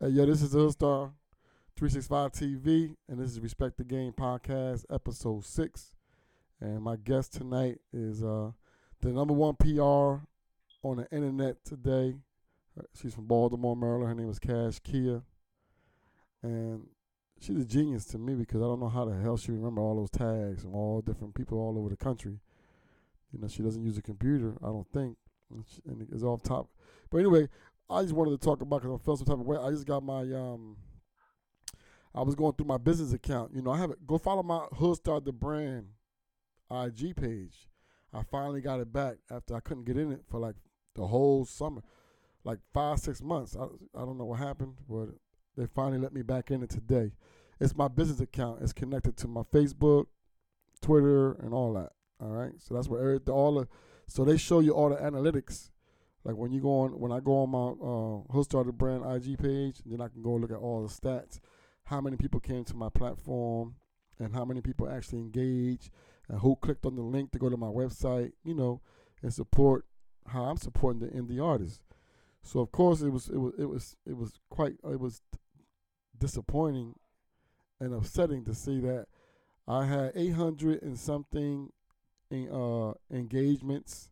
Hey, yo, this is the Star 365 TV, and this is Respect the Game Podcast, episode six. And my guest tonight is uh, the number one PR on the internet today. Uh, She's from Baltimore, Maryland. Her name is Cash Kia. And she's a genius to me because I don't know how the hell she remember all those tags from all different people all over the country. You know, she doesn't use a computer, I don't think. And, and it's off top. But anyway, I just wanted to talk about because I felt some type of way. I just got my um. I was going through my business account. You know, I have it. Go follow my Hood Star the Brand IG page. I finally got it back after I couldn't get in it for like the whole summer, like five six months. I I don't know what happened, but they finally let me back in it today. It's my business account. It's connected to my Facebook, Twitter, and all that. All right, so that's where all the so they show you all the analytics like when you go on, when I go on my uh, Hood Star the Brand IG page, then I can go look at all the stats, how many people came to my platform, and how many people actually engaged, and who clicked on the link to go to my website, you know, and support how I'm supporting the indie artists. So of course it was it was it was it was quite it was disappointing and upsetting to see that I had 800 and something in, uh, engagements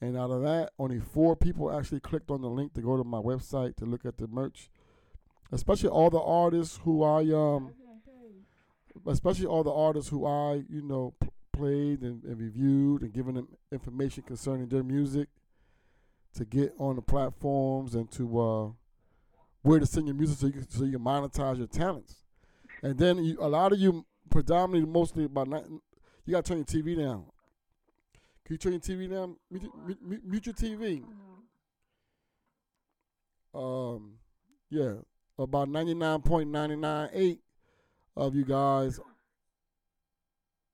and out of that, only four people actually clicked on the link to go to my website to look at the merch. Especially all the artists who I um, especially all the artists who I you know p- played and, and reviewed and given them information concerning their music to get on the platforms and to uh, where to send your music so you can, so you can monetize your talents. And then you, a lot of you, predominantly, mostly about nine, you got to turn your TV down. Can you turn your TV down? Mute, mute, mute- your TV. Um, yeah, about ninety nine point ninety nine eight of you guys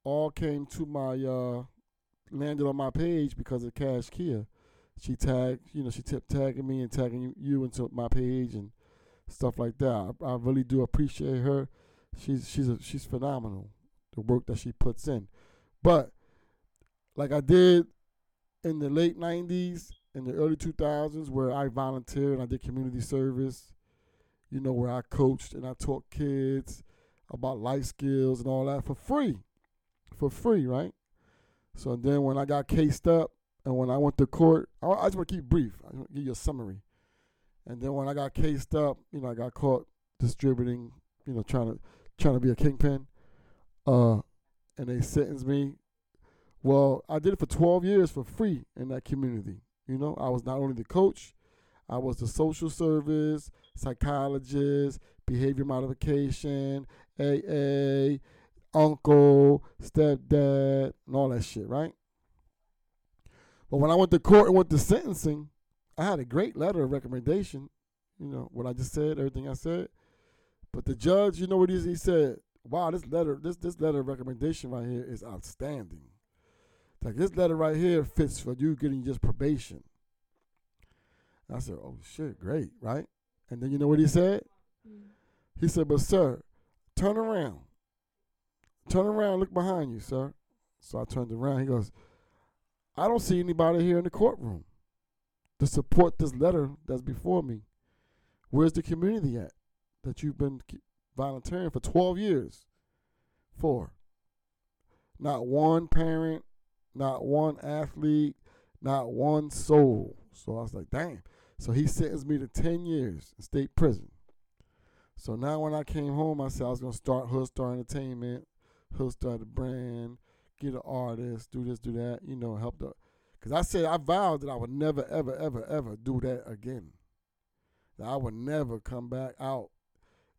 all came to my uh landed on my page because of Cash Kia. She tagged, you know, she tipped tagging me and tagging you, you into my page and stuff like that. I, I really do appreciate her. She's she's a, she's phenomenal. The work that she puts in, but like I did in the late '90s, in the early 2000s, where I volunteered and I did community service. You know, where I coached and I taught kids about life skills and all that for free, for free, right? So then when I got cased up and when I went to court, I, I just want to keep brief. I want to give you a summary. And then when I got cased up, you know, I got caught distributing, you know, trying to trying to be a kingpin. Uh, and they sentenced me. Well, I did it for 12 years for free in that community. You know, I was not only the coach, I was the social service, psychologist, behavior modification, AA, uncle, stepdad, and all that shit, right? But when I went to court and went to sentencing, I had a great letter of recommendation. You know, what I just said, everything I said. But the judge, you know what he, he said? Wow, this letter, this this letter of recommendation right here is outstanding. Like this letter right here fits for you getting just probation. I said, oh shit, great, right? And then you know what he said? He said, but sir, turn around. Turn around, look behind you, sir. So I turned around. He goes, I don't see anybody here in the courtroom to support this letter that's before me. Where's the community at that you've been volunteering for 12 years for? Not one parent, not one athlete, not one soul. So I was like, damn. So he sentenced me to 10 years in state prison. So now when I came home, I said I was going to start Star Entertainment, Hood Star the brand, get an artist, do this, do that, you know, help the. Because I said, I vowed that I would never, ever, ever, ever do that again. That I would never come back out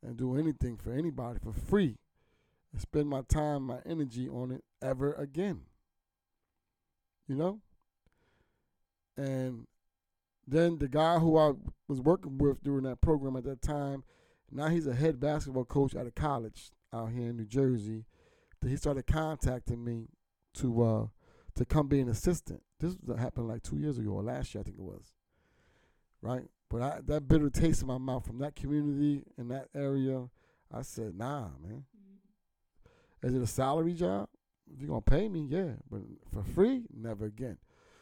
and do anything for anybody for free and spend my time, my energy on it ever again. You know? And then the guy who I was working with during that program at that time, now he's a head basketball coach at a college out here in New Jersey. That he started contacting me to uh to come be an assistant. This was happened like two years ago or last year, I think it was. Right? But I, that bitter taste in my mouth from that community in that area, I said, nah, man. Is it a salary job? If you're gonna pay me, yeah. But for free, never again.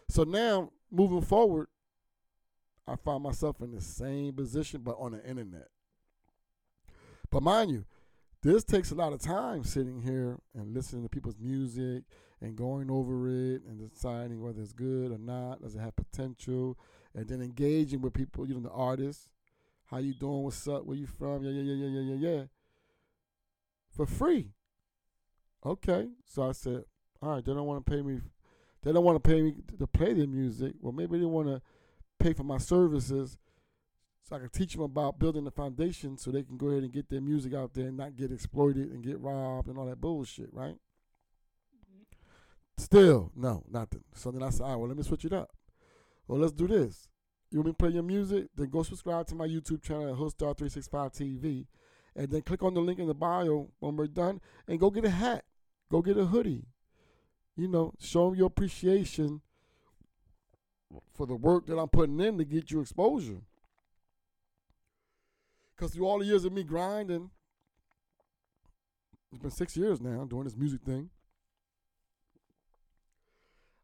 So now, moving forward, I find myself in the same position, but on the internet. But mind you, this takes a lot of time sitting here and listening to people's music and going over it and deciding whether it's good or not, does it have potential, and then engaging with people, you know, the artists. How you doing? What's up? Where you from? Yeah, yeah, yeah, yeah, yeah, yeah, yeah. For free. Okay. So I said, all right, they don't want to pay me. They don't want to pay me to play their music. Well, maybe they want to pay for my services so I can teach them about building the foundation so they can go ahead and get their music out there and not get exploited and get robbed and all that bullshit, right? Mm-hmm. Still, no, nothing. So then I said, all right, well, let me switch it up. Well, let's do this. You want me to play your music? Then go subscribe to my YouTube channel at Hoodstar365 TV. And then click on the link in the bio when we're done and go get a hat. Go get a hoodie. You know, show them your appreciation for the work that I'm putting in to get you exposure. Because through all the years of me grinding, it's been six years now doing this music thing.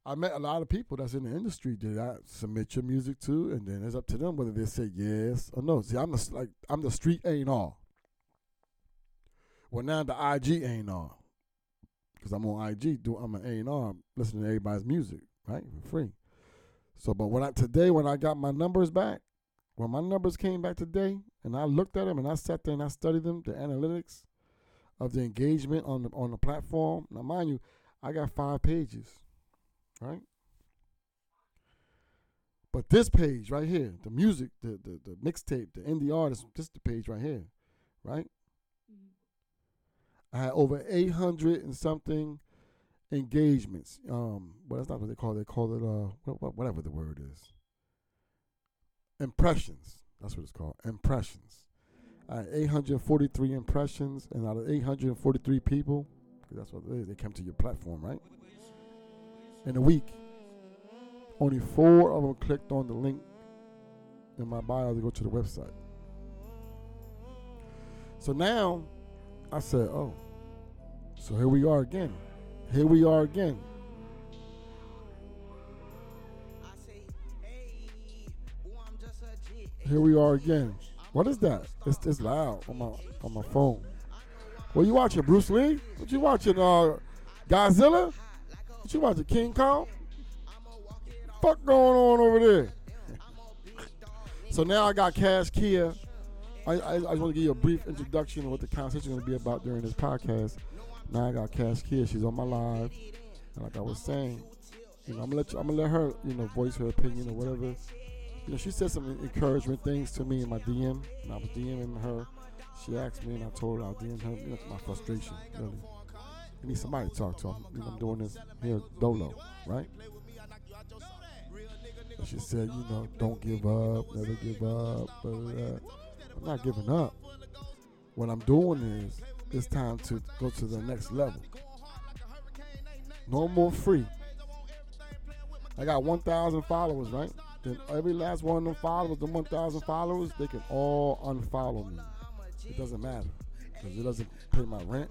I met a lot of people that's in the industry that I submit your music to, and then it's up to them whether they say yes or no. See, I'm the like I'm the street ain't all. Well, now the IG ain't all, because I'm on IG. Do I'm an A and R, listening to everybody's music, right, for free. So, but when I today when I got my numbers back, when my numbers came back today, and I looked at them and I sat there and I studied them, the analytics of the engagement on the on the platform. Now, mind you, I got five pages right? But this page right here, the music, the the, the mixtape, the indie artist, this is the page right here, right? I had over 800 and something engagements. Um, well, that's not what they call it. They call it uh, whatever the word is. Impressions. That's what it's called. Impressions. I had 843 impressions, and out of 843 people, that's what they come to your platform, right? in a week. Only four of them clicked on the link in my bio to go to the website. So now I said, oh, so here we are again. Here we are again. Here we are again. What is that? It's, it's loud on my on my phone. What you watching, Bruce Lee? What you watching, uh, Godzilla? What you watching, King Kong? Fuck going on over there? so now I got Cash Kia. I, I, I just want to give you a brief introduction of what the conversation is going to be about during this podcast. Now I got Cash Kia. She's on my live. And like I was saying, you know, I'm gonna let you, I'm gonna let her, you know, voice her opinion or whatever. You know, she said some encouragement things to me in my DM, and I was DMing her. She asked me, and I told her I DM'd her. You know, my frustration, really. I need somebody to talk to. I'm, you know, I'm doing this here dolo, right? And she said, you know, don't give up, never give up. Blah. I'm not giving up. What I'm doing is it's time to go to the next level. No more free. I got 1,000 followers, right? Then every last one of them followers, the 1,000 followers, they can all unfollow me. It doesn't matter because it doesn't pay my rent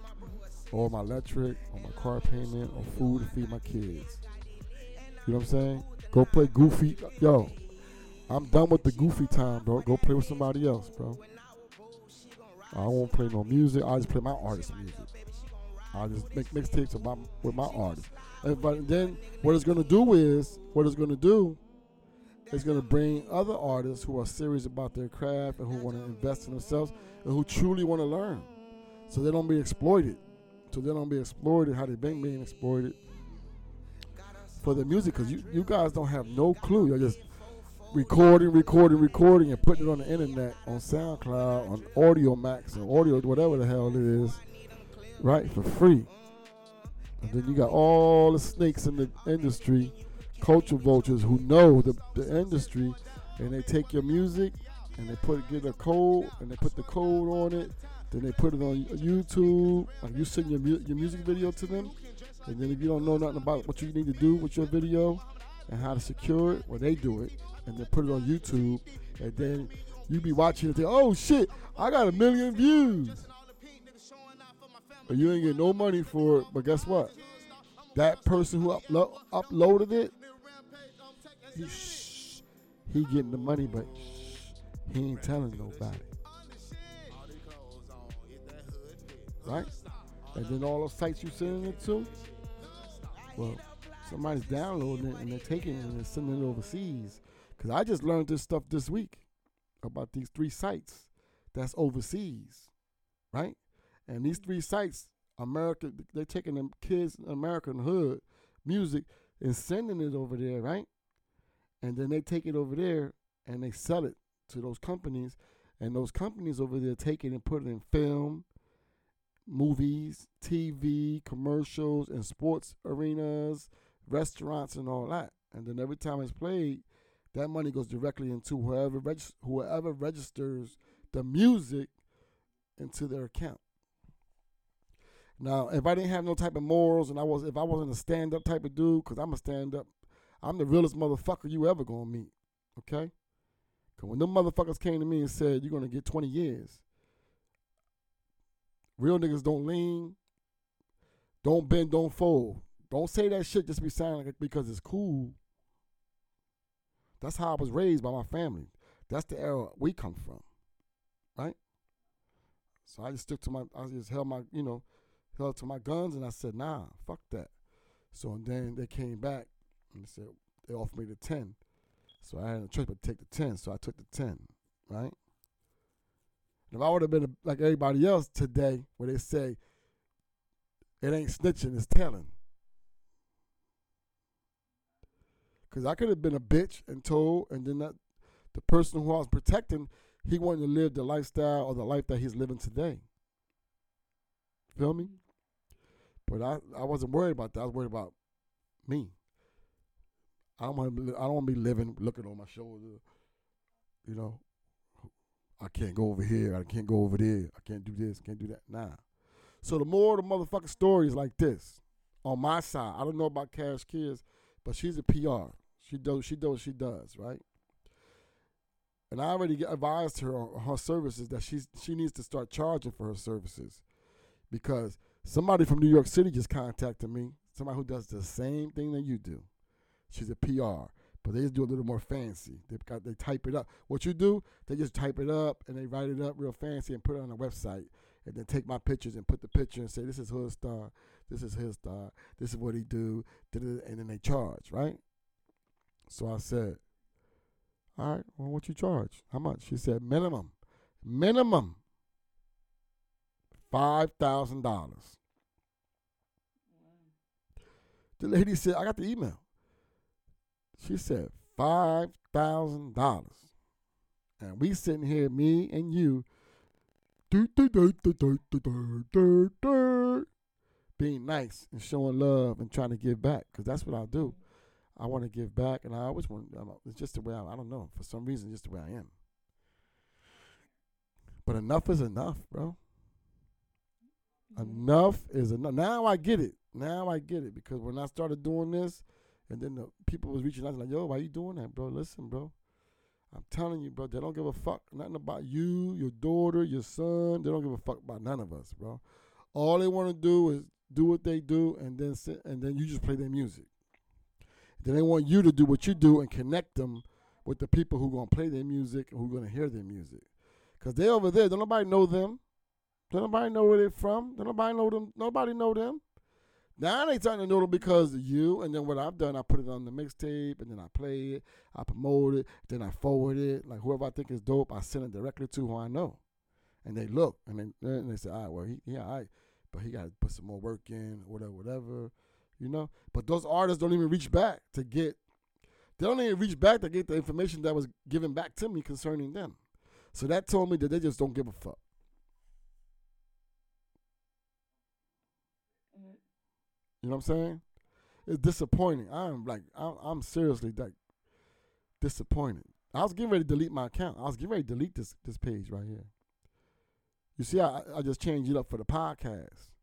or my electric, or my car payment, or food to feed my kids. You know what I'm saying? Go play goofy. Yo, I'm done with the goofy time, bro. Go play with somebody else, bro. I won't play no music. I just play my artist music. I just make mixtapes with my with my artists. And, but then what it's gonna do is what it's gonna do is gonna bring other artists who are serious about their craft and who want to invest in themselves and who truly want to learn, so they don't be exploited so they don't be exploited how they been being exploited for the music because you, you guys don't have no clue. You're just recording, recording, recording, and putting it on the internet, on SoundCloud, on Audiomack, and Audio, whatever the hell it is, right, for free. And then you got all the snakes in the industry, culture vultures who know the, the industry, and they take your music and they put it get a code and they put the code on it then they put it on YouTube. You send your your music video to them, and then if you don't know nothing about what you need to do with your video and how to secure it, well they do it, and then put it on YouTube, and then you be watching it. Say, oh shit, I got a million views. But you ain't get no money for it. But guess what? That person who uplo- uploaded it, he, shh, he getting the money, but he ain't telling nobody. right? And then all those sites you sending it to, well, somebody's downloading it and they're taking it and they're sending it overseas. Because I just learned this stuff this week about these three sites that's overseas, right? And these three sites, America, they're taking them kids American hood music and sending it over there, right? And then they take it over there and they sell it to those companies, and those companies over there take it and put it in film, movies, TV, commercials, and sports arenas, restaurants, and all that. And then every time it's played, that money goes directly into whoever whoever registers the music into their account. Now, if I didn't have no type of morals, and I was if I wasn't a stand up type of dude, because I'm a stand up, I'm the realest motherfucker you ever gonna meet. Okay. Cause when them motherfuckers came to me and said you're gonna get 20 years, real niggas don't lean, don't bend, don't fold. Don't say that shit just be sounding like because it's cool. That's how I was raised by my family. That's the era we come from, right? So I just stuck to my, I just held my, you know, held to my guns, and I said, nah, fuck that. So then they came back and they said they offered me the ten. So I had a choice but to take the ten. So I took the ten, right? And if I would have been like everybody else today, where they say it ain't snitching, it's telling. Cause I could have been a bitch and told, and then that the person who I was protecting, he wanted to live the lifestyle or the life that he's living today. Feel me? But I, I wasn't worried about that. I was worried about me. I don't want to. I don't want to be living looking on my shoulder. You know, I can't go over here. I can't go over there. I can't do this. Can't do that. Nah. So the more the motherfucking stories like this on my side, I don't know about Cash Kia's, but she's a PR. She does. She does. She does. Right. And I already advised her on her services that she's she needs to start charging for her services, because somebody from New York City just contacted me. Somebody who does the same thing that you do. She's a PR, but they just do a little more fancy. They got they type it up. What you do, they just type it up and they write it up real fancy and put it on a website, and then take my pictures and put the picture and say this is Hood Star, this is his star, this is what he do, and then they charge, right? So I said, all right, well, what you charge? How much? She said minimum, minimum five thousand dollars. The lady said, I got the email. She said five thousand dollars, and we sitting here, me and you, being nice and showing love and trying to give back, because that's what I do. I want to give back, and I always want. It's just the way I. I don't know. For some reason, just the way I am. But enough is enough, bro. Mm-hmm. Enough is enough. Now I get it. Now I get it because when I started doing this, and then the people was reaching out like, "Yo, why you doing that, bro? Listen, bro. I'm telling you, bro. They don't give a fuck nothing about you, your daughter, your son. They don't give a fuck about none of us, bro. All they want to do is do what they do, and then sit, and then you just play their music. Then they want you to do what you do and connect them with the people who are gonna play their music and who gonna hear their music. Cause they over there, don't nobody know them. Don't nobody know where they're from. Don't nobody know them. Nobody know them. Now they starting to know them because of you. And then what I've done, I put it on the mixtape, and then I play it, I promote it, then I forward it. Like whoever I think is dope, I send it directly to who I know. And they look, and they and they say, all right, well, he, yeah, all right, but he got to put some more work in, whatever, whatever you know. But those artists don't even reach back to get. They don't even reach back to get the information that was given back to me concerning them. So that told me that they just don't give a fuck. You know what I'm saying? It's disappointing. I'm like, I'm, seriously like disappointed. I was getting ready to delete my account. I was getting ready to delete this this page right here. You see, I I just changed it up for the podcast.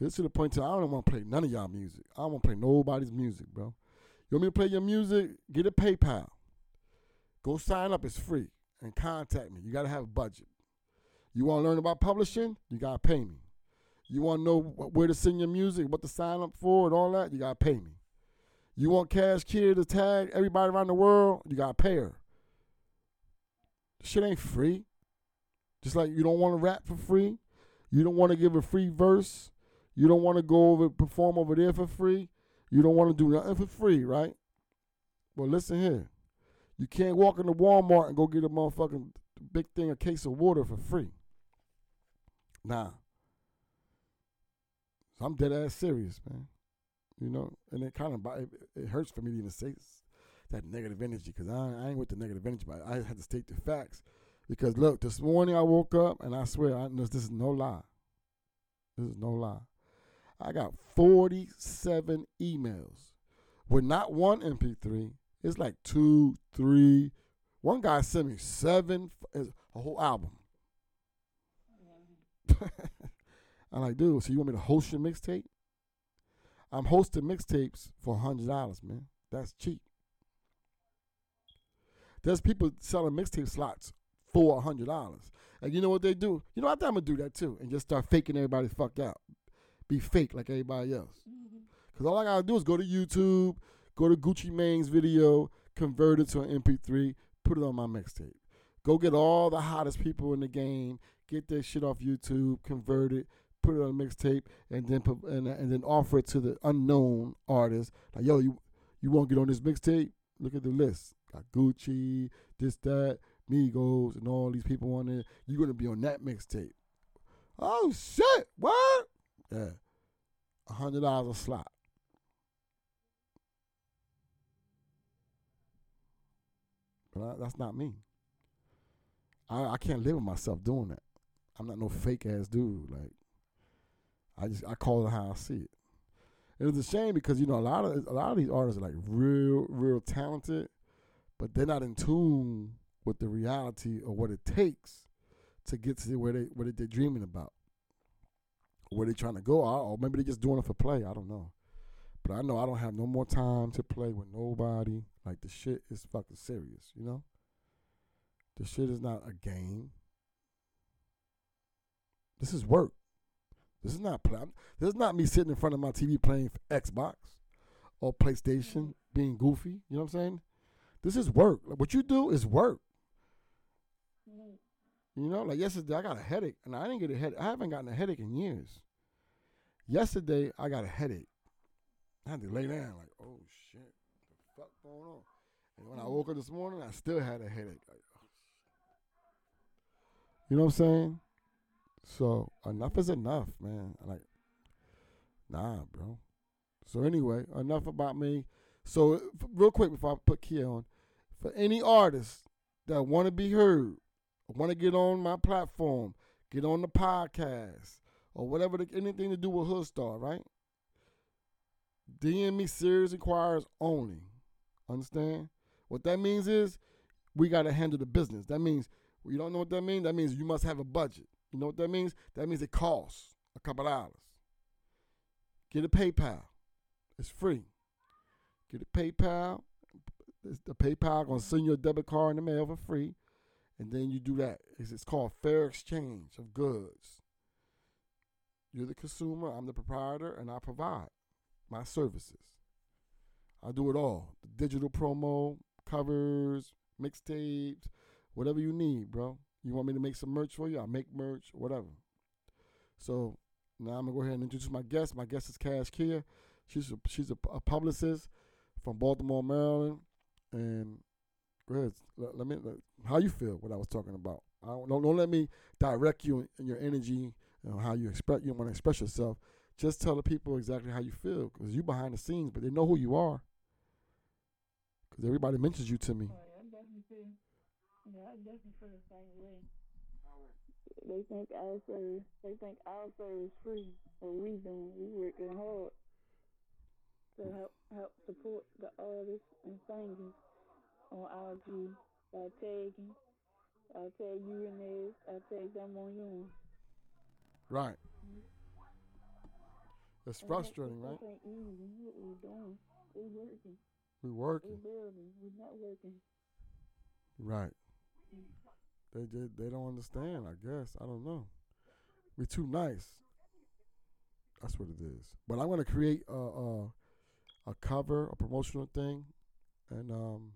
Cause it's to the point I don't want to play none of y'all music. I don't want to play nobody's music, bro. You want me to play your music? Get a PayPal. Go sign up. It's free. And contact me. You got to have a budget. You want to learn about publishing? You got to pay me. You want to know where to send your music, what to sign up for, and all that? You got to pay me. You want Cash Kia to tag everybody around the world? You got to pay her. Shit ain't free. Just like you don't want to rap for free. You don't want to give a free verse. You don't want to go over perform over there for free. You don't want to do nothing for free, right? Well, listen here. You can't walk into Walmart and go get a motherfucking big thing, a case of water for free. Nah. So I'm dead ass serious, man. You know, and it kind of it, it hurts for me to even say that negative energy because I, I ain't with the negative energy, but I had to state the facts. Because look, this morning I woke up and I swear, I, this, this is no lie. This is no lie. I got 47 emails with not one MP3. It's like two, three. One guy sent me seven, a whole album. I'm like, dude, so you want me to host your mixtape? I'm hosting mixtapes for hundred dollars, man. That's cheap. There's people selling mixtape slots for hundred dollars. And you know what they do? You know I think I'm gonna do that too, and just start faking everybody fuck out. Be fake like everybody else. Mm-hmm. Cause all I gotta do is go to YouTube, go to Gucci Mane's video, convert it to an MP3, put it on my mixtape. Go get all the hottest people in the game, get that shit off YouTube, convert it, put it on a mixtape, and then put, and, and then offer it to the unknown artist. Like, yo, you you want to get on this mixtape? Look at the list. Got Gucci, this, that, Migos, and all these people on there. You're gonna be on that mixtape. Oh shit! What? Yeah, a hundred dollars a slot. But I, that's not me. I I can't live with myself doing that. I'm not no fake ass dude. Like I just I call it how I see it. It's a shame because you know a lot of a lot of these artists are like real real talented, but they're not in tune with the reality of what it takes to get to where they what they're dreaming about, where they're trying to go, or maybe they're just doing it for play. I don't know, but I know I don't have no more time to play with nobody. Like the shit is fucking serious, you know. The shit is not a game. This is work. This is not play. This is not me sitting in front of my TV playing Xbox or PlayStation, being goofy. You know what I'm saying? This is work. Like, what you do is work. Mm. You know, like yesterday I got a headache, and I didn't get a headache. I haven't gotten a headache in years. Yesterday I got a headache. I had to lay down, like, oh shit, what the fuck going on? And when I woke up this morning, I still had a headache. Like, oh, you know what I'm saying? So enough is enough, man. Like, nah, bro. So anyway, enough about me. So real quick before I put Kia on, for any artists that want to be heard, want to get on my platform, get on the podcast, or whatever, the, anything to do with Hood Star, right? DM me serious inquiries only. Understand? What that means is we got to handle the business. That means you don't know what that means. That means you must have a budget. You know what that means? That means it costs a couple dollars. Get a PayPal. It's free. Get a PayPal. The PayPal gonna send you a debit card in the mail for free, and then you do that. It's called fair exchange of goods. You're the consumer. I'm the proprietor, and I provide my services. I do it all: the digital promo, covers, mixtapes, whatever you need, bro. You want me to make some merch for you? I'll make merch, whatever. So now I'm gonna go ahead and introduce my guest. My guest is Cash Kia. She's a, she's a, a publicist from Baltimore, Maryland. And go ahead, let, let me. Let, how you feel? What I was talking about? I don't, don't, don't let me direct you in your energy and how you express. You want to express yourself. Just tell the people exactly how you feel because you're behind the scenes, but they know who you are. Because everybody mentions you to me. Oh, yeah, I definitely feel the same way. They think our service, they think our service free. What we doing, we working hard to mm. help help support the artists and singers on our G by tagging. I tag you in theirs, I tag them on yours. Right. It's frustrating, right? It ain't easy. What we doing? We working. We working. We building. We not working. Right. They just they don't understand. I guess I don't know. We're too nice. That's what it is. But I'm gonna create a a, a cover, a promotional thing, and um,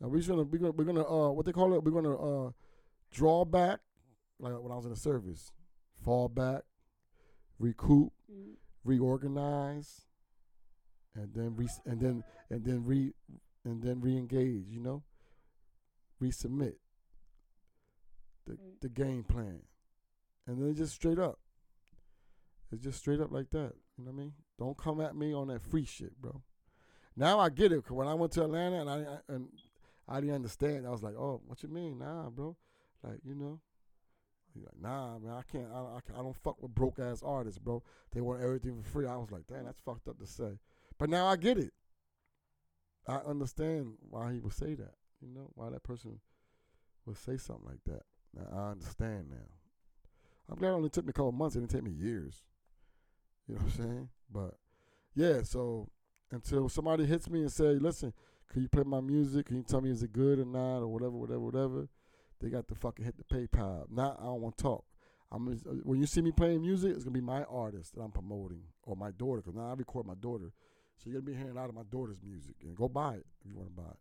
and we're gonna we're gonna we're gonna uh what they call it. We're gonna uh draw back like when I was in the service, fall back, recoup, Mm. reorganize, and then re and then and then re and then re-engage. You know, resubmit the Mm. the game plan, and then just straight up. It's just straight up like that. You know what I mean? Don't come at me on that free shit, bro. Now I get it. 'cause when I went to Atlanta and I, I and I didn't understand, I was like, "Oh, what you mean, nah, bro? Like, you know." He's like, nah, man, I can't, I, I, I don't fuck with broke ass artists, bro. They want everything for free. I was like, damn, that's fucked up to say. But now I get it. I understand why he would say that. You know, why that person would say something like that. Now I understand now. I'm glad it only took me a couple months. It didn't take me years. You know what I'm saying? But yeah, so until somebody hits me and say, listen, can you play my music? Can you tell me is it good or not or whatever, whatever, whatever? They got to fucking hit the PayPal. Now I don't want to talk. I'm uh, when you see me playing music, it's gonna be my artist that I'm promoting or my daughter. Cause now I record my daughter, so you're gonna be hearing a lot of my daughter's music. And go buy it if you want to buy it.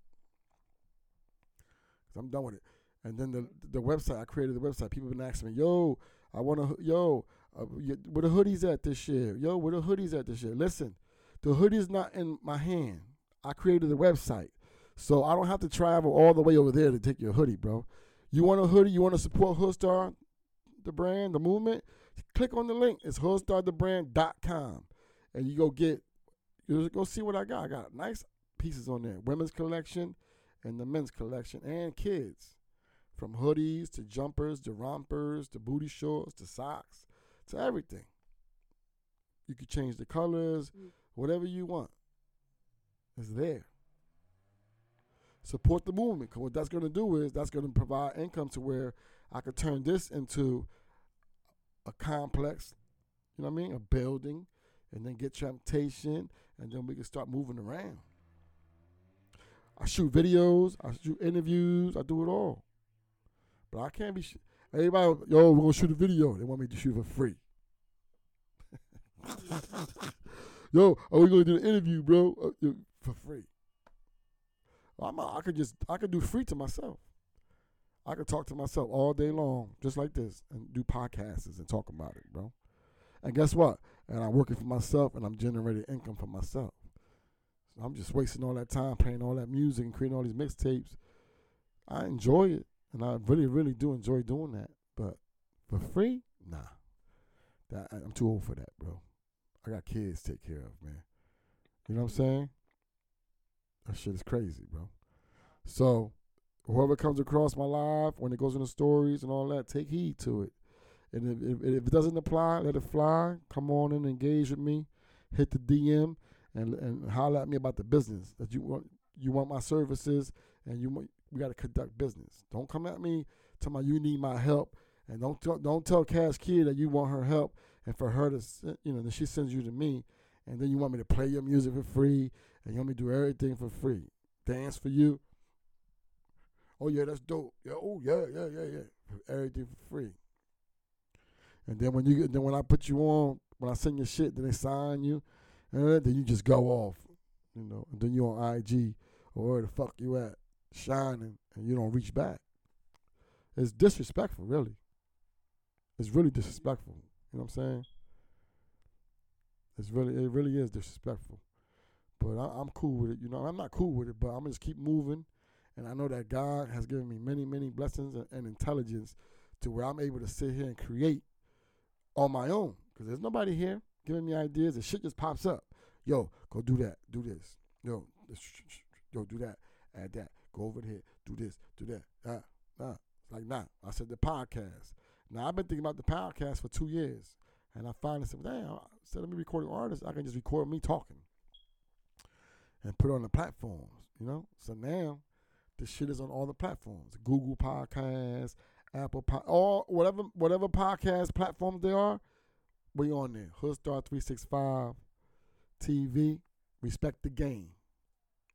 Cause I'm done with it. And then the the website I created the website. People been asking me, yo, I want to, yo, uh, where the hoodies at this year? Yo, where the hoodies at this year? Listen, the hoodie's not in my hand. I created the website, so I don't have to travel all the way over there to take your hoodie, bro. You want a hoodie? You want to support Hoodstar, the brand, the movement? Click on the link. It's hoodstarthebrand.com. And you go get, you go see what I got. I got nice pieces on there. Women's collection and the men's collection and kids. From hoodies to jumpers to rompers to booty shorts to socks to everything. You could change the colors, Mm. whatever you want. It's there support the movement. 'Cause what that's going to do is that's going to provide income to where I could turn this into a complex, you know what I mean, a building, and then get transportation, and then we can start moving around. I shoot videos, I shoot interviews, I do it all. But I can't be. Sh- Everybody, yo, we're gonna shoot a video. They want me to shoot for free. yo, are we gonna do an interview, bro? Uh, for free. I'm a, I could just I could do free to myself. I could talk to myself all day long, just like this, and do podcasts and talk about it, bro. And guess what? And I'm working for myself, and I'm generating income for myself. So I'm just wasting all that time playing all that music and creating all these mixtapes. I enjoy it, and I really, really do enjoy doing that. But for free, nah. That I'm too old for that, bro. I got kids to take care of, man. You know what I'm saying? That shit is crazy, bro. So, whoever comes across my live when it goes in the stories and all that, take heed to it. And if, if, if it doesn't apply, let it fly. Come on and engage with me. Hit the DM and and holler at me about the business that you want. You want my services, and you we got to conduct business. Don't come at me tell my you need my help, and don't tell, don't tell Cash Kia that you want her help, and for her to you know that she sends you to me, and then you want me to play your music for free, and you want me to do everything for free, dance for you. Oh yeah, that's dope. Yeah, oh yeah, yeah, yeah, yeah. Everything for free. And then when you then when I put you on, when I send your shit, then they sign you, and then you just go off, you know. And then you on IG or where the fuck you at, shining, and you don't reach back. It's disrespectful, really. It's really disrespectful. You know what I'm saying? It's really, it really is disrespectful. But I, I'm cool with it. You know, I'm not cool with it, but I'm just keep moving. And I know that God has given me many, many blessings and, and intelligence to where I'm able to sit here and create on my own. Because there's nobody here giving me ideas. And shit just pops up. Yo, go do that. Do this. Yo, sh- yo, do that. Add that. Go over here. Do this. Do that. Nah, nah. It's like, nah. I said the podcast. Now, I've been thinking about the podcast for two years. And I finally said, damn, instead of me recording artists, I can just record me talking and put on the platforms, you know? So now, this shit is on all the platforms. Google Podcasts, Apple Pod, all whatever whatever podcast platforms they are, we on there. Hoodstar three six five TV. Respect the game.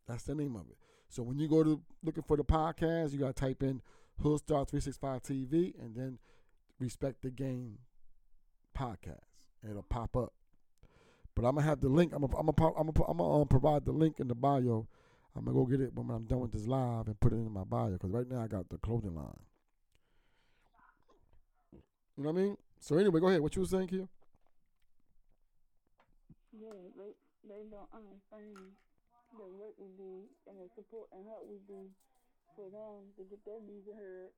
That's the name of it. So when you go to looking for the podcast, you gotta type in Hoodstar three six five TV and then Respect the Game podcast. It'll pop up. But I'm gonna have the link. I'm gonna I'm gonna I'm gonna, I'm gonna um, provide the link in the bio. I'm gonna go get it when I'm done with this live and put it in my bio because right now I got the clothing line. You know what I mean? So anyway, go ahead. What you were saying, Kia? Yeah, they they don't understand the work we do and the support and help we do for them to get their music heard.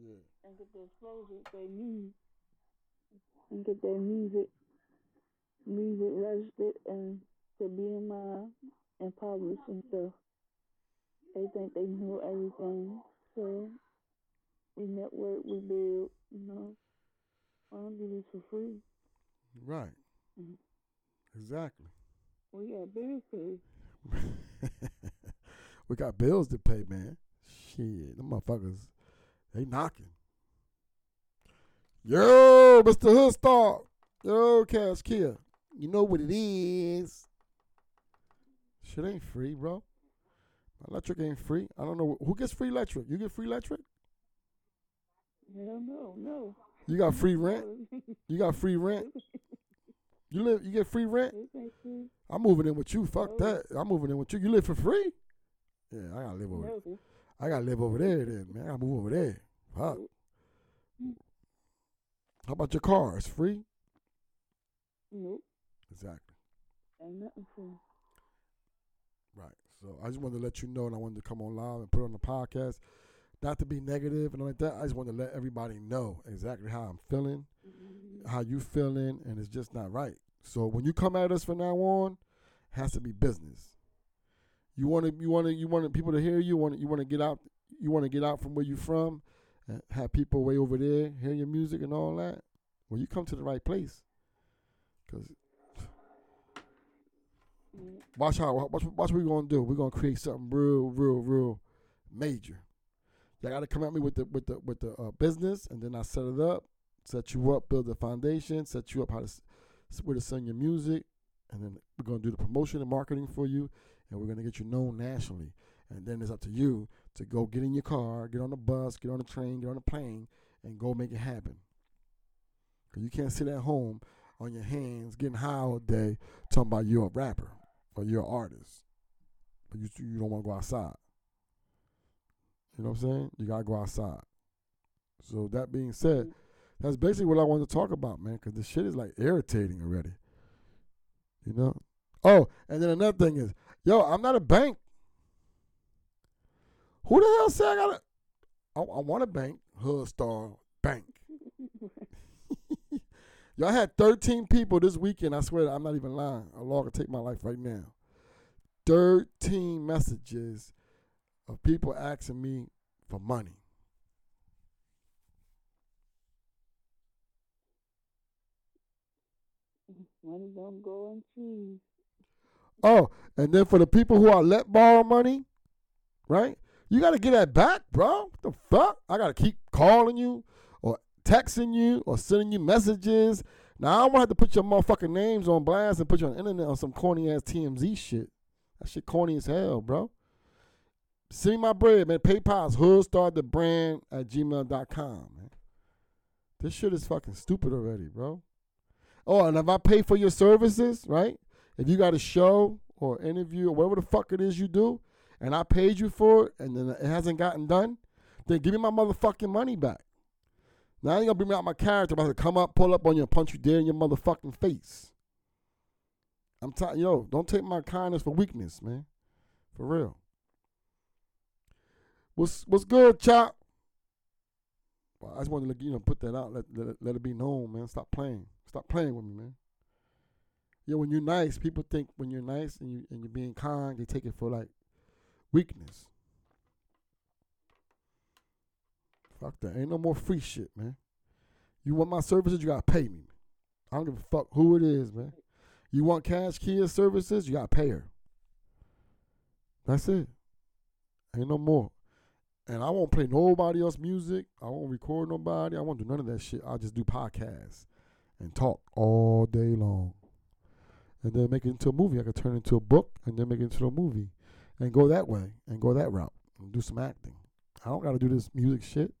Yeah. And get the exposure they need. And get their music music registered and to be in my and published and stuff. They think they know everything. So we network, we build, you know. I don't do this for free. Right. Mm-hmm. Exactly. We got bills to pay. we got bills to pay, man. Shit, them motherfuckers, they knocking. Yo, Mr. Hoodstar. Yo, Cash Kia. You know what it is. Shit ain't free, bro. Electric ain't free. I don't know who gets free electric. You get free electric? Hell no, no. You got free rent. You got free rent. You live. You get free rent. I'm moving in with you. Fuck that. I'm moving in with you. You live for free. Yeah, I gotta live over. No. I gotta live over there then, man. I gotta move over there. Fuck. How about your car? It's free. Nope. Exactly. Ain't nothing free. Right. So I just wanted to let you know, and I wanted to come on live and put it on the podcast. Not to be negative and like that. I just wanted to let everybody know exactly how I'm feeling, mm-hmm. how you feeling, and it's just not right. So when you come at us from now on, has to be business. You want to, you want to, you want people to hear you. Want you want to get out. You want to get out from where you're from, and have people way over there hear your music and all that. Well, you come to the right place. Cause watch how watch, watch what we're gonna do. We're gonna create something real, real, real major. Y'all gotta come at me with the with the with the uh, business, and then I set it up, set you up, build the foundation, set you up how to where to send your music, and then we're gonna do the promotion and marketing for you, and we're gonna get you known nationally. And then it's up to you to go get in your car, get on the bus, get on the train, get on the plane, and go make it happen. Cause you can't sit at home on your hands getting high all day talking about you're a rapper or you're an artist, but you you don't want to go outside. You know what I'm saying? You gotta go outside. So that being said, that's basically what I wanted to talk about, man. Because the shit is like irritating already. You know. Oh, and then another thing is, yo, I'm not a bank. Who the hell said I got a? I, I want a bank. hood star Bank. Y'all had 13 people this weekend. I swear, I'm not even lying. A law could take my life right now. 13 messages of people asking me for money. Money don't go on cheese. Oh, and then for the people who are let borrow money, right? You got to get that back, bro. What the fuck? I got to keep calling you texting you or sending you messages. Now I don't want to have to put your motherfucking names on blast and put you on the internet on some corny ass TMZ shit. That shit corny as hell, bro. Send me my bread, man. PayPal's hoodstarthebrand at gmail.com, man. This shit is fucking stupid already, bro. Oh, and if I pay for your services, right? If you got a show or interview or whatever the fuck it is you do, and I paid you for it and then it hasn't gotten done, then give me my motherfucking money back. Now you gonna bring out my character I'm about to come up, pull up on you, and punch you dead in your motherfucking face. I'm telling yo, don't take my kindness for weakness, man. For real. What's what's good, Chop? Well, I just wanted to you know put that out, let, let, let it be known, man. Stop playing. Stop playing with me, man. Yeah, when you're nice, people think when you're nice and you and you're being kind, they take it for like weakness. Fuck that. Ain't no more free shit, man. You want my services, you gotta pay me. I don't give a fuck who it is, man. You want Cash Kia services, you gotta pay her. That's it. Ain't no more. And I won't play nobody else music. I won't record nobody. I won't do none of that shit. I'll just do podcasts and talk all day long. And then make it into a movie. I could turn it into a book and then make it into a movie. And go that way and go that route and do some acting. I don't gotta do this music shit.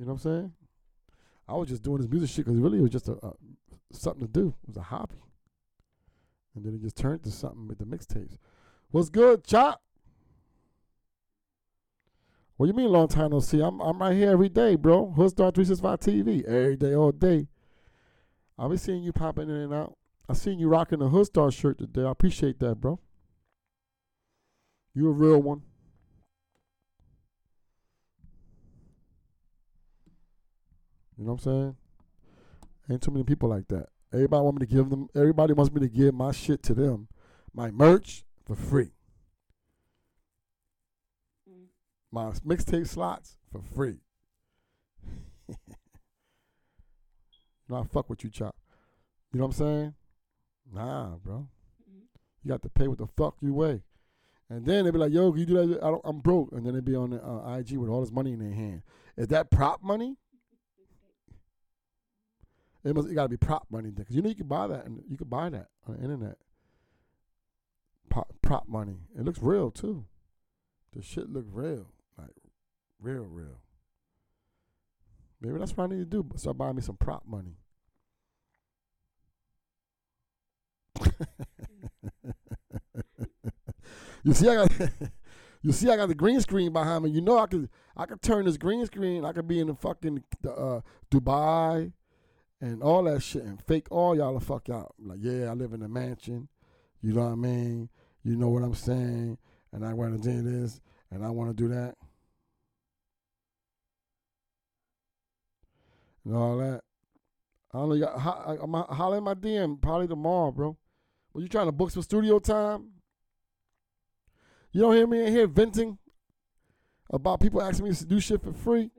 You know what I'm saying? I was just doing this music shit because really it was just a, a, something to do. It was a hobby, and then it just turned to something with the mixtapes. What's good, Chop? What do you mean long time no see? I'm I'm right here every day, bro. Hoodstar 365 TV. Every day, all day. I'll be seeing you popping in and out. I seen you rocking the Hoodstar shirt today. I appreciate that, bro. You a real one. You know what I'm saying? Ain't too many people like that. Everybody want me to give them. Everybody wants me to give my shit to them, my merch for free. Mm. My mixtape slots for free. you know I fuck with you, chop. You know what I'm saying? Nah, bro. Mm-hmm. You got to pay what the fuck you weigh. And then they be like, "Yo, can you do that?" I am broke. And then they be on the uh, IG with all this money in their hand. Is that prop money? It must. It got to be prop money because you know you can buy that and you can buy that on the internet. Prop, prop money. It looks real too. The shit look real, like real, real. Maybe that's what I need to do. Start buying me some prop money. you see, I got. you see, I got the green screen behind me. You know, I could, I could turn this green screen. I could be in the fucking uh, Dubai and all that shit and fake all y'all the fuck out. Like, yeah, I live in a mansion. You know what I mean? You know what I'm saying? And I want to do this and I want to do that. And all that. I only got, I'm hollering my DM probably tomorrow, bro. Were you trying to book some studio time? You don't hear me in here venting about people asking me to do shit for free?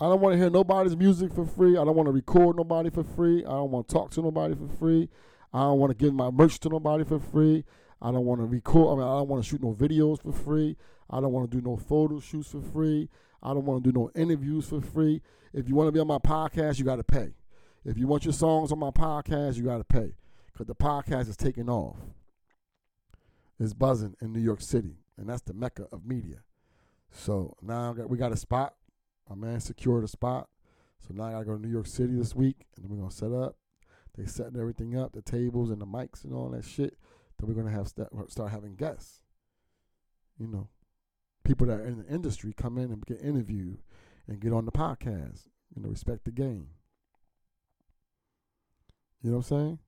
I don't want to hear nobody's music for free. I don't want to record nobody for free. I don't want to talk to nobody for free. I don't want to give my merch to nobody for free. I don't want to record. I mean, I don't want to shoot no videos for free. I don't want to do no photo shoots for free. I don't want to do no interviews for free. If you want to be on my podcast, you got to pay. If you want your songs on my podcast, you got to pay because the podcast is taking off. It's buzzing in New York City, and that's the mecca of media. So now we got a spot my man secured a spot. So now I gotta go to New York City this week, and then we're gonna set up. They setting everything up, the tables and the mics and all that shit. Then we're gonna have st- start having guests. You know, people that are in the industry come in and get interviewed and get on the podcast. You know, respect the game. You know what I'm saying?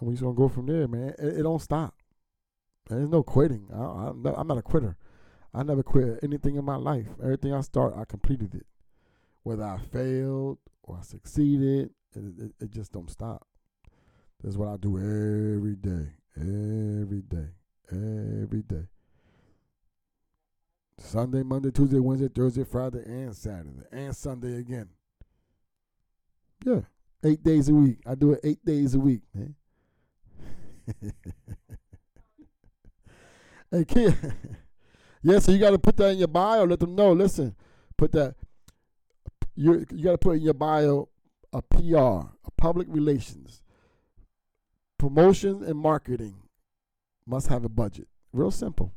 And we just gonna go from there, man. It, it don't stop. There's no quitting. I, I'm not a quitter. I never quit anything in my life. Everything I start, I completed it. Whether I failed or I succeeded, it, it, it just don't stop. That's what I do every day, every day, every day. Sunday, Monday, Tuesday, Wednesday, Thursday, Friday, and Saturday, and Sunday again. Yeah, eight days a week. I do it eight days a week, man. hey, kid. Yeah, so you got to put that in your bio. Let them know. Listen, put that. You you got to put in your bio a PR, a public relations, promotion and marketing must have a budget. Real simple.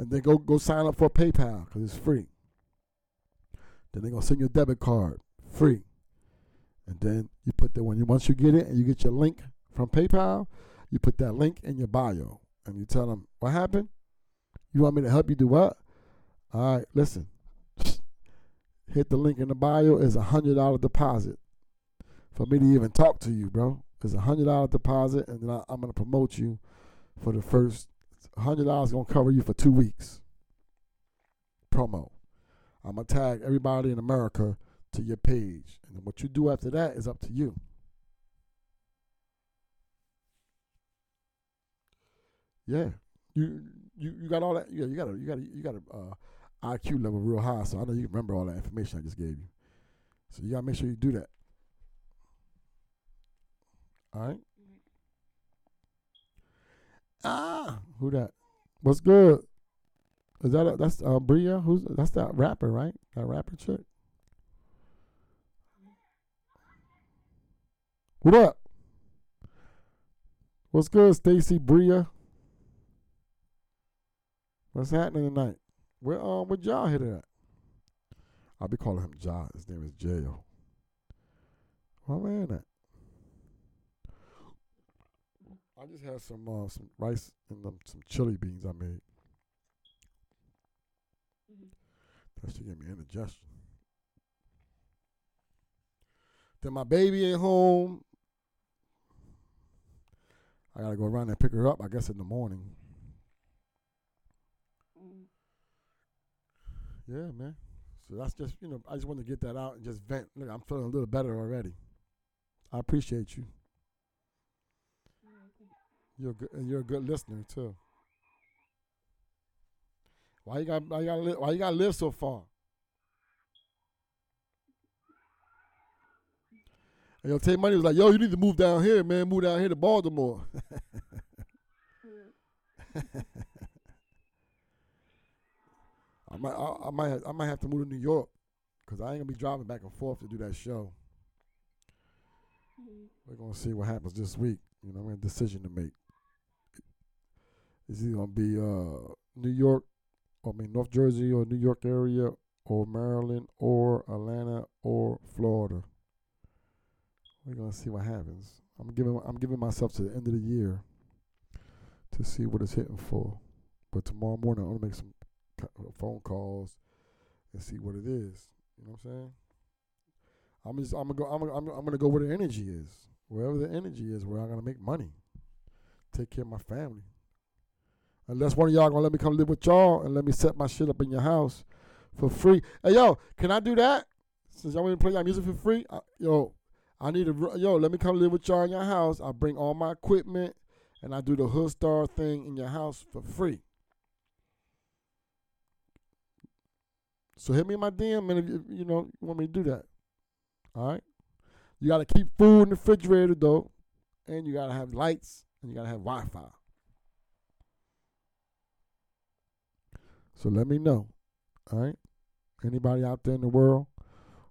And then go go sign up for PayPal because it's free. Then they're gonna send you a debit card, free. And then you put that when you once you get it and you get your link from PayPal, you put that link in your bio and you tell them what happened. You want me to help you do what? All right, listen. Hit the link in the bio is a hundred dollar deposit for me to even talk to you, bro. It's a hundred dollar deposit, and then I, am gonna promote you for the first hundred dollars. Gonna cover you for two weeks. Promo. I'm gonna tag everybody in America to your page, and what you do after that is up to you. Yeah, you you you got all that. Yeah, you got a you got a, you got a uh, IQ level real high, so I know you remember all that information I just gave you. So you gotta make sure you do that. All right. Ah, who that? What's good? Is that a, that's uh Bria? Who's that's that rapper, right? That rapper chick. What up? What's good, Stacy Bria? What's happening tonight? Where um where Ja hit it at? I'll be calling him Ja. His name is J.O. Where man at? I just had some uh, some rice and um, some chili beans I made. Mm-hmm. That should give me indigestion. Then my baby ain't home. I gotta go around and pick her up. I guess in the morning. Mm. Yeah, man. So that's just you know I just wanted to get that out and just vent. Look, I'm feeling a little better already. I appreciate you. You're a good, you're a good listener too. Why you got why you got li- why you got to live so far? And yo, Tay Money was like, "Yo, you need to move down here, man. Move down here to Baltimore." I might, I, I, might, I might have to move to New York because I ain't gonna be driving back and forth to do that show. Mm-hmm. We're gonna see what happens this week. You know, I'm a decision to make. Is he gonna be uh, New York, I mean North Jersey or New York area, or Maryland, or Atlanta, or Florida? We're gonna see what happens. I'm giving I'm giving myself to the end of the year to see what it's hitting for. But tomorrow morning I'm gonna make some phone calls and see what it is. You know what I'm saying? I'm just I'm gonna go I'm gonna, I'm, gonna go where the energy is. Wherever the energy is, where I'm gonna make money, take care of my family. Unless one of y'all gonna let me come live with y'all and let me set my shit up in your house for free. Hey yo, can I do that? Since y'all want to play y'all music for free, I, yo, I need to yo. Let me come live with y'all in your house. I bring all my equipment and I do the hood star thing in your house for free. So hit me in my DM, and if you, you know you want me to do that, all right. You gotta keep food in the refrigerator though, and you gotta have lights, and you gotta have Wi-Fi. So let me know. All right. Anybody out there in the world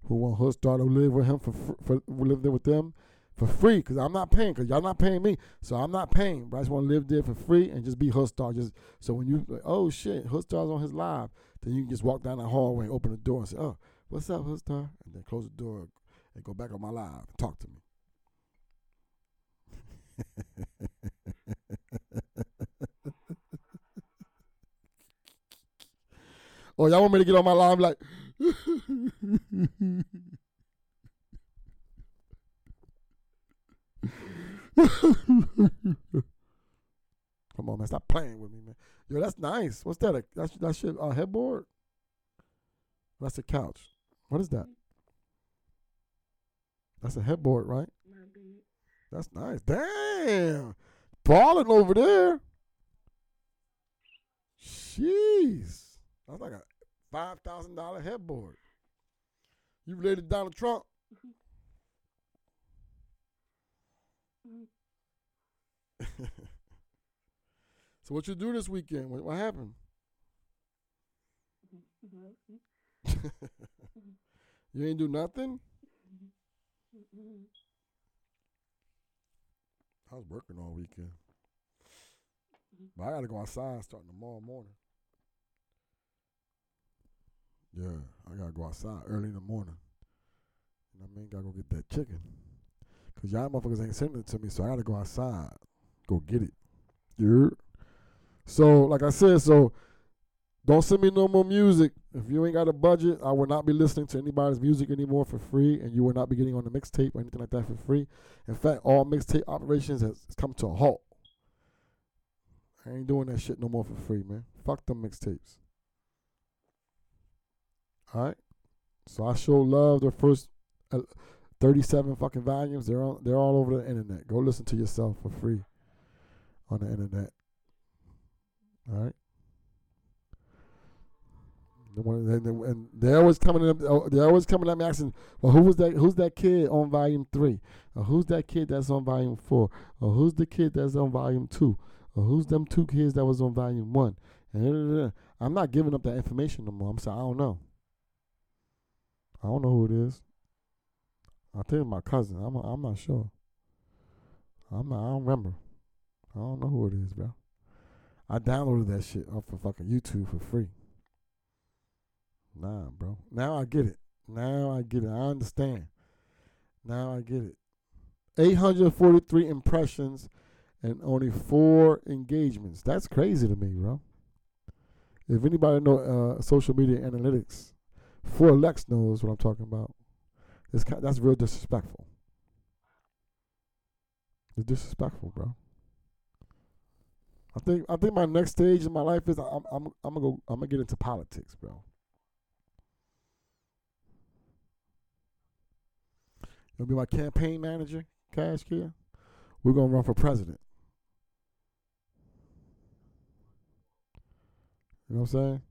who want Hoodstar to live with him for, for, live there with them for free because I'm not paying because y'all not paying me, so I'm not paying. But I just want to live there for free and just be Hoodstar. Just so when you like, oh shit, Hoodstar's on his live, then you can just walk down the hallway, open the door, and say, oh, what's up, Hoodstar, and then close the door and go back on my live and talk to me. Oh, y'all want me to get on my line like Come on, man. Stop playing with me, man. Yo, that's nice. What's that? That's that shit a headboard? That's a couch. What is that? That's a headboard, right? That's nice. Damn. Balling over there. Jeez. That's like a five thousand dollar headboard. You related to Donald Trump? Mm-hmm. so what you do this weekend? What, what happened? you ain't do nothing. I was working all weekend, but I gotta go outside starting tomorrow morning. Yeah, I gotta go outside early in the morning. I mean? Gotta go get that chicken. Cause y'all motherfuckers ain't sending it to me, so I gotta go outside, go get it. Yeah. So, like I said, so don't send me no more music. If you ain't got a budget, I will not be listening to anybody's music anymore for free, and you will not be getting on the mixtape or anything like that for free. In fact, all mixtape operations has come to a halt. I ain't doing that shit no more for free, man. Fuck them mixtapes. All right. So I show love the first uh, 37 fucking volumes. They're on, they're all over the internet. Go listen to yourself for free on the internet. All right. And they're always coming up. Oh, they're always coming at me asking, "Well, who was that? Who's that kid on volume three? Or who's that kid that's on volume four? Or who's the kid that's on volume two? Or who's them two kids that was on volume one?" And I'm not giving up that information no more. I'm saying I don't know. I don't know who it is. I think my cousin. I'm I'm not sure. I'm not. I don't remember. I don't know who it is, bro. I downloaded that shit off of fucking YouTube for free. Nah, bro. Now I get it. Now I get it. I understand. Now I get it. 843 impressions and only four engagements. That's crazy to me, bro. If anybody know uh, social media analytics, 4Lex knows what I'm talking about. It's that's real disrespectful. It's disrespectful, bro. I think I think my next stage in my life is I'm I'm I'm gonna go I'm gonna get into politics, bro. You'll be my campaign manager, Cash Kia. We're gonna run for president. You know what I'm saying?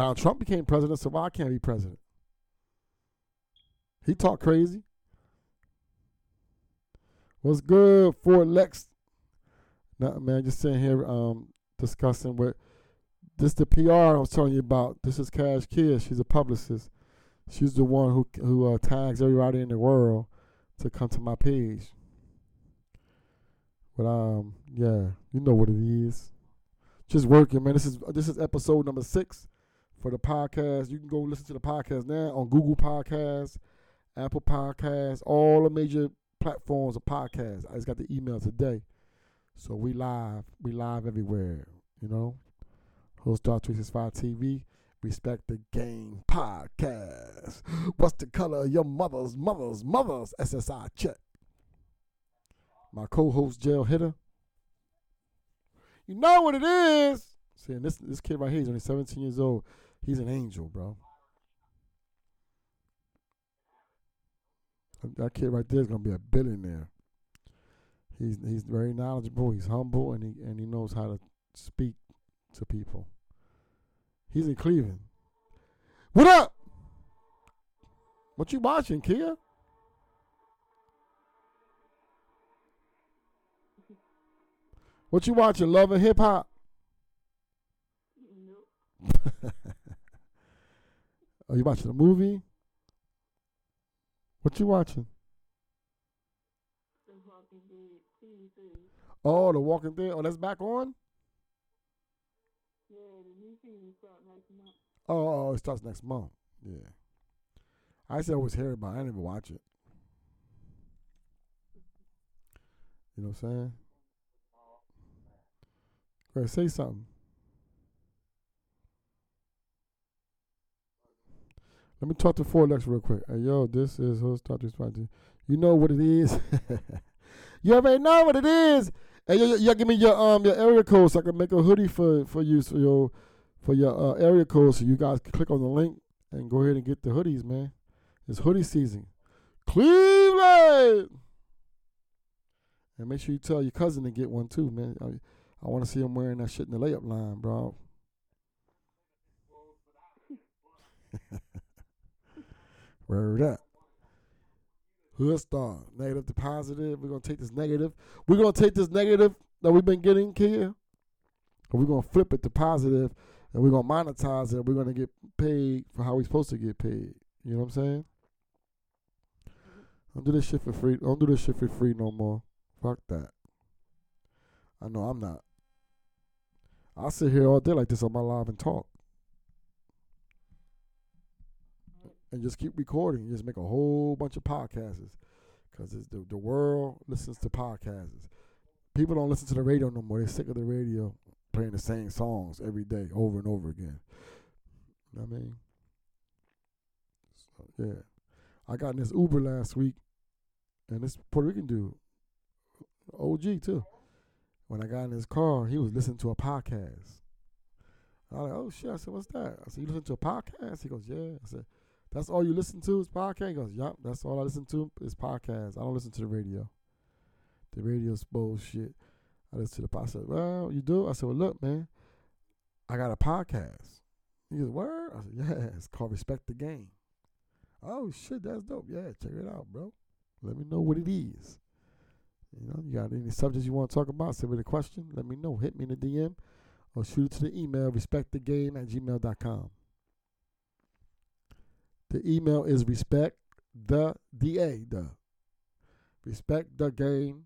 Donald Trump became president, so why can't he be president? He talked crazy. What's good, Fort Lex? Nah, man, just sitting here um, discussing what this the PR I was telling you about. This is Cash Kia. She's a publicist. She's the one who who uh, tags everybody in the world to come to my page. But um, yeah, you know what it is. Just working, man. This is this is episode number six for the podcast. You can go listen to the podcast now on Google Podcasts, Apple Podcasts, all the major platforms of podcasts. I just got the email today. So we live. We live everywhere, you know. Hood Star 365 TV. Respect the Game Podcast. What's the color of your mother's mother's mother's SSI check? My co-host Jail Hitter. You know what it is. See, this this kid right here, he's only 17 years old. He's an angel, bro. That kid right there is gonna be a billionaire. He's he's very knowledgeable. He's humble, and he and he knows how to speak to people. He's in Cleveland. What up? What you watching, Kia? What you watching? Love and hip hop? Nope. Are you watching a movie? What you watching? The Walking Dead Oh, The Walking Dead. Oh, that's back on. Yeah, the new season starts next month. Oh, oh, it starts next month. Yeah. I said I was hearing about. It. I didn't even watch it. You know what I'm saying? Go ahead, say something. Let me talk to 4Lex real quick. Hey, yo, this is host talk to. You know what it is. you already know what it is. Hey, yo, y'all give me your um your area code so I can make a hoodie for for you for your for your uh, area code so you guys can click on the link and go ahead and get the hoodies, man. It's hoodie season. Cleveland. And make sure you tell your cousin to get one too, man. I, I want to see him wearing that shit in the layup line, bro. Word up. Hood star. Negative to positive. We're gonna take this negative. We're gonna take this negative that we've been getting here. And we're gonna flip it to positive and we're gonna monetize it. We're gonna get paid for how we're supposed to get paid. You know what I'm saying? Don't do this shit for free. Don't do this shit for free no more. Fuck that. I know I'm not. I'll sit here all day like this on my live and talk. And just keep recording. Just make a whole bunch of podcasts because the the world listens to podcasts. People don't listen to the radio no more. They're sick of the radio playing the same songs every day, over and over again. You know what I mean? So, yeah, I got in this Uber last week, and this Puerto Rican dude, OG too. When I got in his car, he was listening to a podcast. I was like, "Oh shit!" I said, "What's that?" I said, "You listen to a podcast?" He goes, "Yeah." I said, that's all you listen to is podcast? He goes, Yup, that's all I listen to is podcast. I don't listen to the radio. The radio's bullshit. I listen to the podcast. I said, Well, you do? I said, Well, look, man, I got a podcast. He goes, Where? I said, Yeah, it's called Respect the Game. Oh shit, that's dope. Yeah, check it out, bro. Let me know what it is. You know, you got any subjects you want to talk about? Send me the question. Let me know. Hit me in the DM or shoot it to the email respectthegame at gmail.com. The email is respect the da the respect the game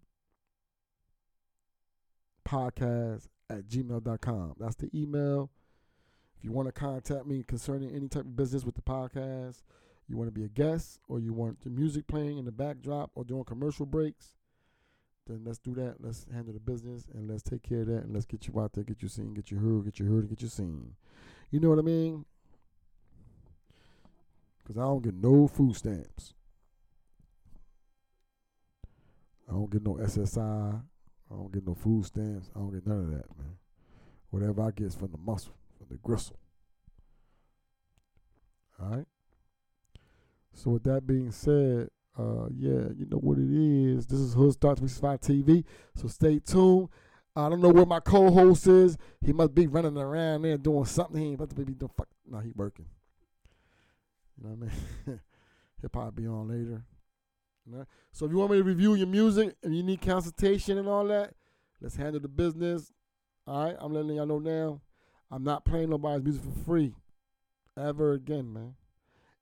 podcast at gmail.com. That's the email. If you want to contact me concerning any type of business with the podcast, you want to be a guest, or you want the music playing in the backdrop or during commercial breaks, then let's do that. Let's handle the business and let's take care of that and let's get you out there, get you seen, get you heard, get you heard, and get you seen. You know what I mean? Because I don't get no food stamps. I don't get no SSI. I don't get no food stamps. I don't get none of that, man. Whatever I get is from the muscle, from the gristle. All right. So with that being said, uh, yeah, you know what it is. This is Hood Star 365 TV. So stay tuned. I don't know where my co-host is. He must be running around there doing something. He ain't about to be doing fuck. No, he working. You know what I mean? Hip hop be on later. Right? So if you want me to review your music and you need consultation and all that, let's handle the business. All right, I'm letting y'all know now. I'm not playing nobody's music for free ever again, man.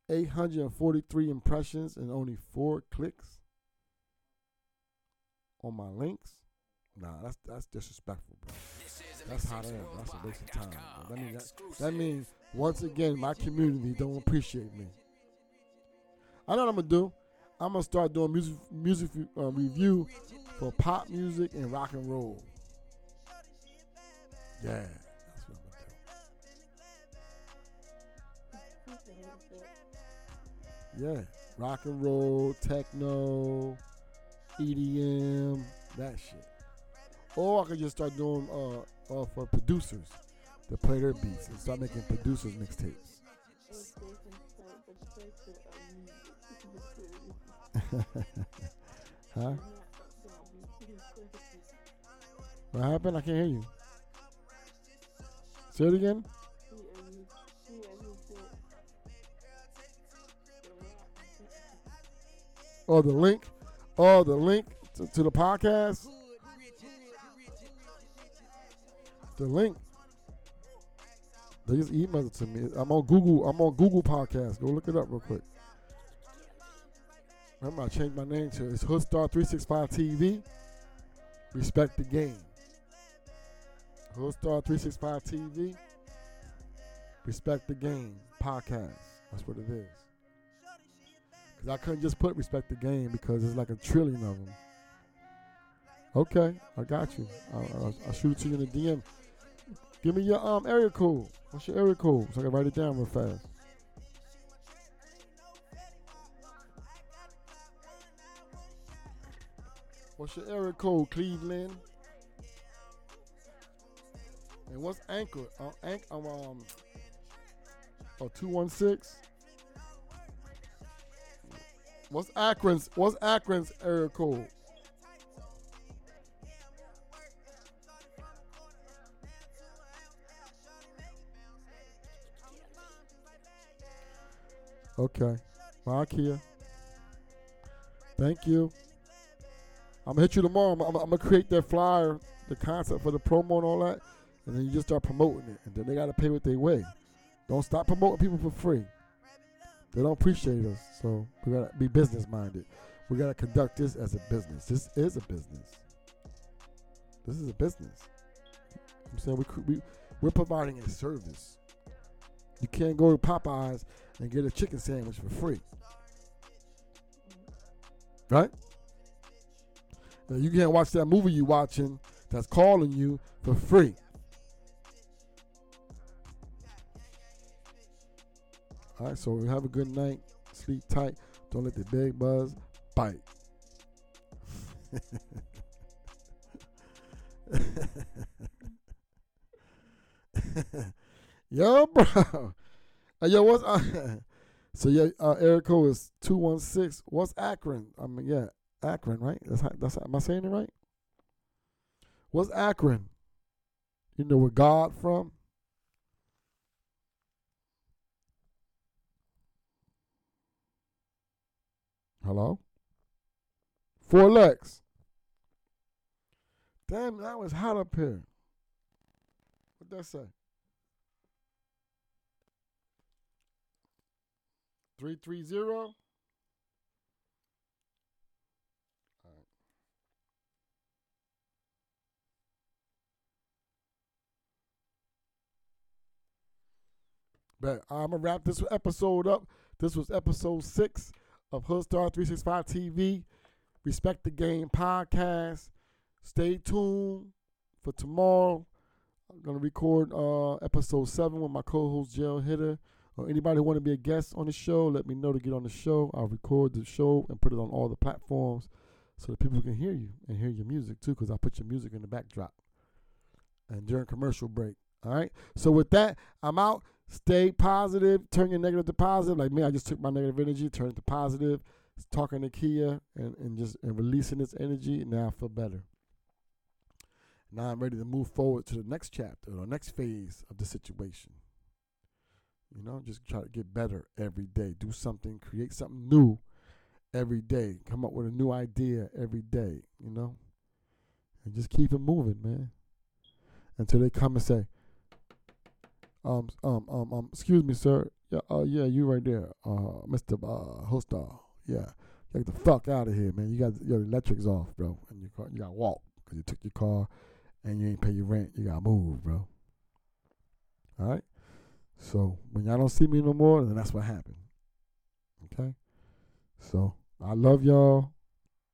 843 impressions and only four clicks on my links. Nah, that's that's disrespectful, bro. That's how that is. That's a waste of time. Bro. That means that, that means once again my community don't appreciate me. I know what I'm gonna do. I'm gonna start doing music music uh, review for pop music and rock and roll. Yeah, that's what I'm gonna do. Yeah, rock and roll, techno, EDM, that shit. Or I could just start doing uh, uh for producers to play their beats and start making producers mixtapes. huh? What happened? I can't hear you. Say it again. Oh, the link. Oh, the link to, to the podcast. The link. They just emailed it to me. I'm on Google. I'm on Google Podcast. Go look it up real quick. Remember, I changed my name to it's Hoodstar 365 TV. Respect the game. Hoodstar 365 TV. Respect the game podcast. That's what it is. Because I couldn't just put respect the game because there's like a trillion of them. Okay, I got you. I'll, I'll, I'll shoot it to you in the DM. Give me your um area code. What's your area code? So I can write it down real fast. What's your area code, Cleveland? And what's Anchor? Uh, Anch- um, um, oh, 216? What's Akron's? What's Akron's area code? Okay. Bye, Kia. Thank you. I'm gonna hit you tomorrow. I'm, I'm, I'm, gonna create that flyer, the concept for the promo and all that, and then you just start promoting it, and then they gotta pay what they weigh. Don't stop promoting people for free. They don't appreciate us, so we gotta be business minded. We gotta conduct this as a business. This is a business. This is a business. I'm saying we we we're providing a service. You can't go to Popeyes and get a chicken sandwich for free. Right? Now you can't watch that movie you're watching that's calling you for free. All right, so have a good night. Sleep tight. Don't let the big buzz bite. yo, bro. Uh, yo, what's uh, so? Yeah, uh, Erico is two one six. What's Akron? I mean, yeah, Akron, right? That's how, that's how, am I saying it right? What's Akron? You know where God from? Hello? Four Lex. Damn, that was hot up here. What'd that say? Three three zero. But I'm gonna wrap this episode up. This was episode six of Hoodstar 365 TV. Respect the Game podcast. Stay tuned for tomorrow. I'm gonna record uh, episode seven with my co-host Jail Hitter. Or anybody who want to be a guest on the show, let me know to get on the show. I'll record the show and put it on all the platforms so that people can hear you and hear your music too, because I put your music in the backdrop and during commercial break. All right. So with that, I'm out. Stay positive. Turn your negative to positive. Like me, I just took my negative energy, turned it to positive. Talking to Kia and, and just and releasing this energy. Now I feel better. Now I'm ready to move forward to the next chapter or next phase of the situation. You know, just try to get better every day. Do something, create something new every day. Come up with a new idea every day, you know? And just keep it moving, man. Until they come and say, um, um, um, um, excuse me, sir. Yeah, uh, yeah, you right there, uh, Mr. Uh, Hoodstar. Yeah, get the fuck out of here, man. You got your electrics off, bro, and your car, you got to walk because you took your car and you ain't pay your rent. You got to move, bro. All right. So when y'all don't see me no more, then that's what happened. Okay. So I love y'all.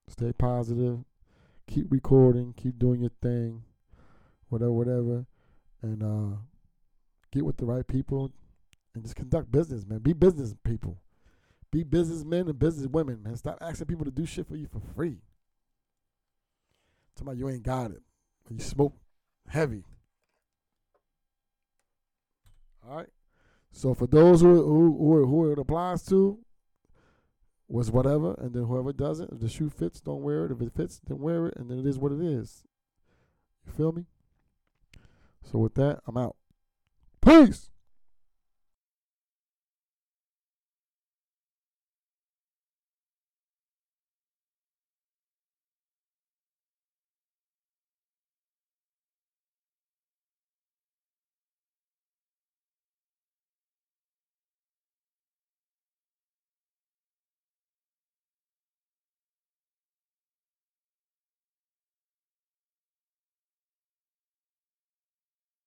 Stay positive. Keep recording. Keep doing your thing. Whatever, whatever. And uh get with the right people and just conduct business, man. Be business people. Be businessmen and business women, man. Stop asking people to do shit for you for free. Somebody you ain't got it. You smoke heavy. All right. So for those who who who, it applies to, was whatever, and then whoever doesn't, if the shoe fits, don't wear it. If it fits, then wear it, and then it is what it is. You feel me? So with that, I'm out. Peace.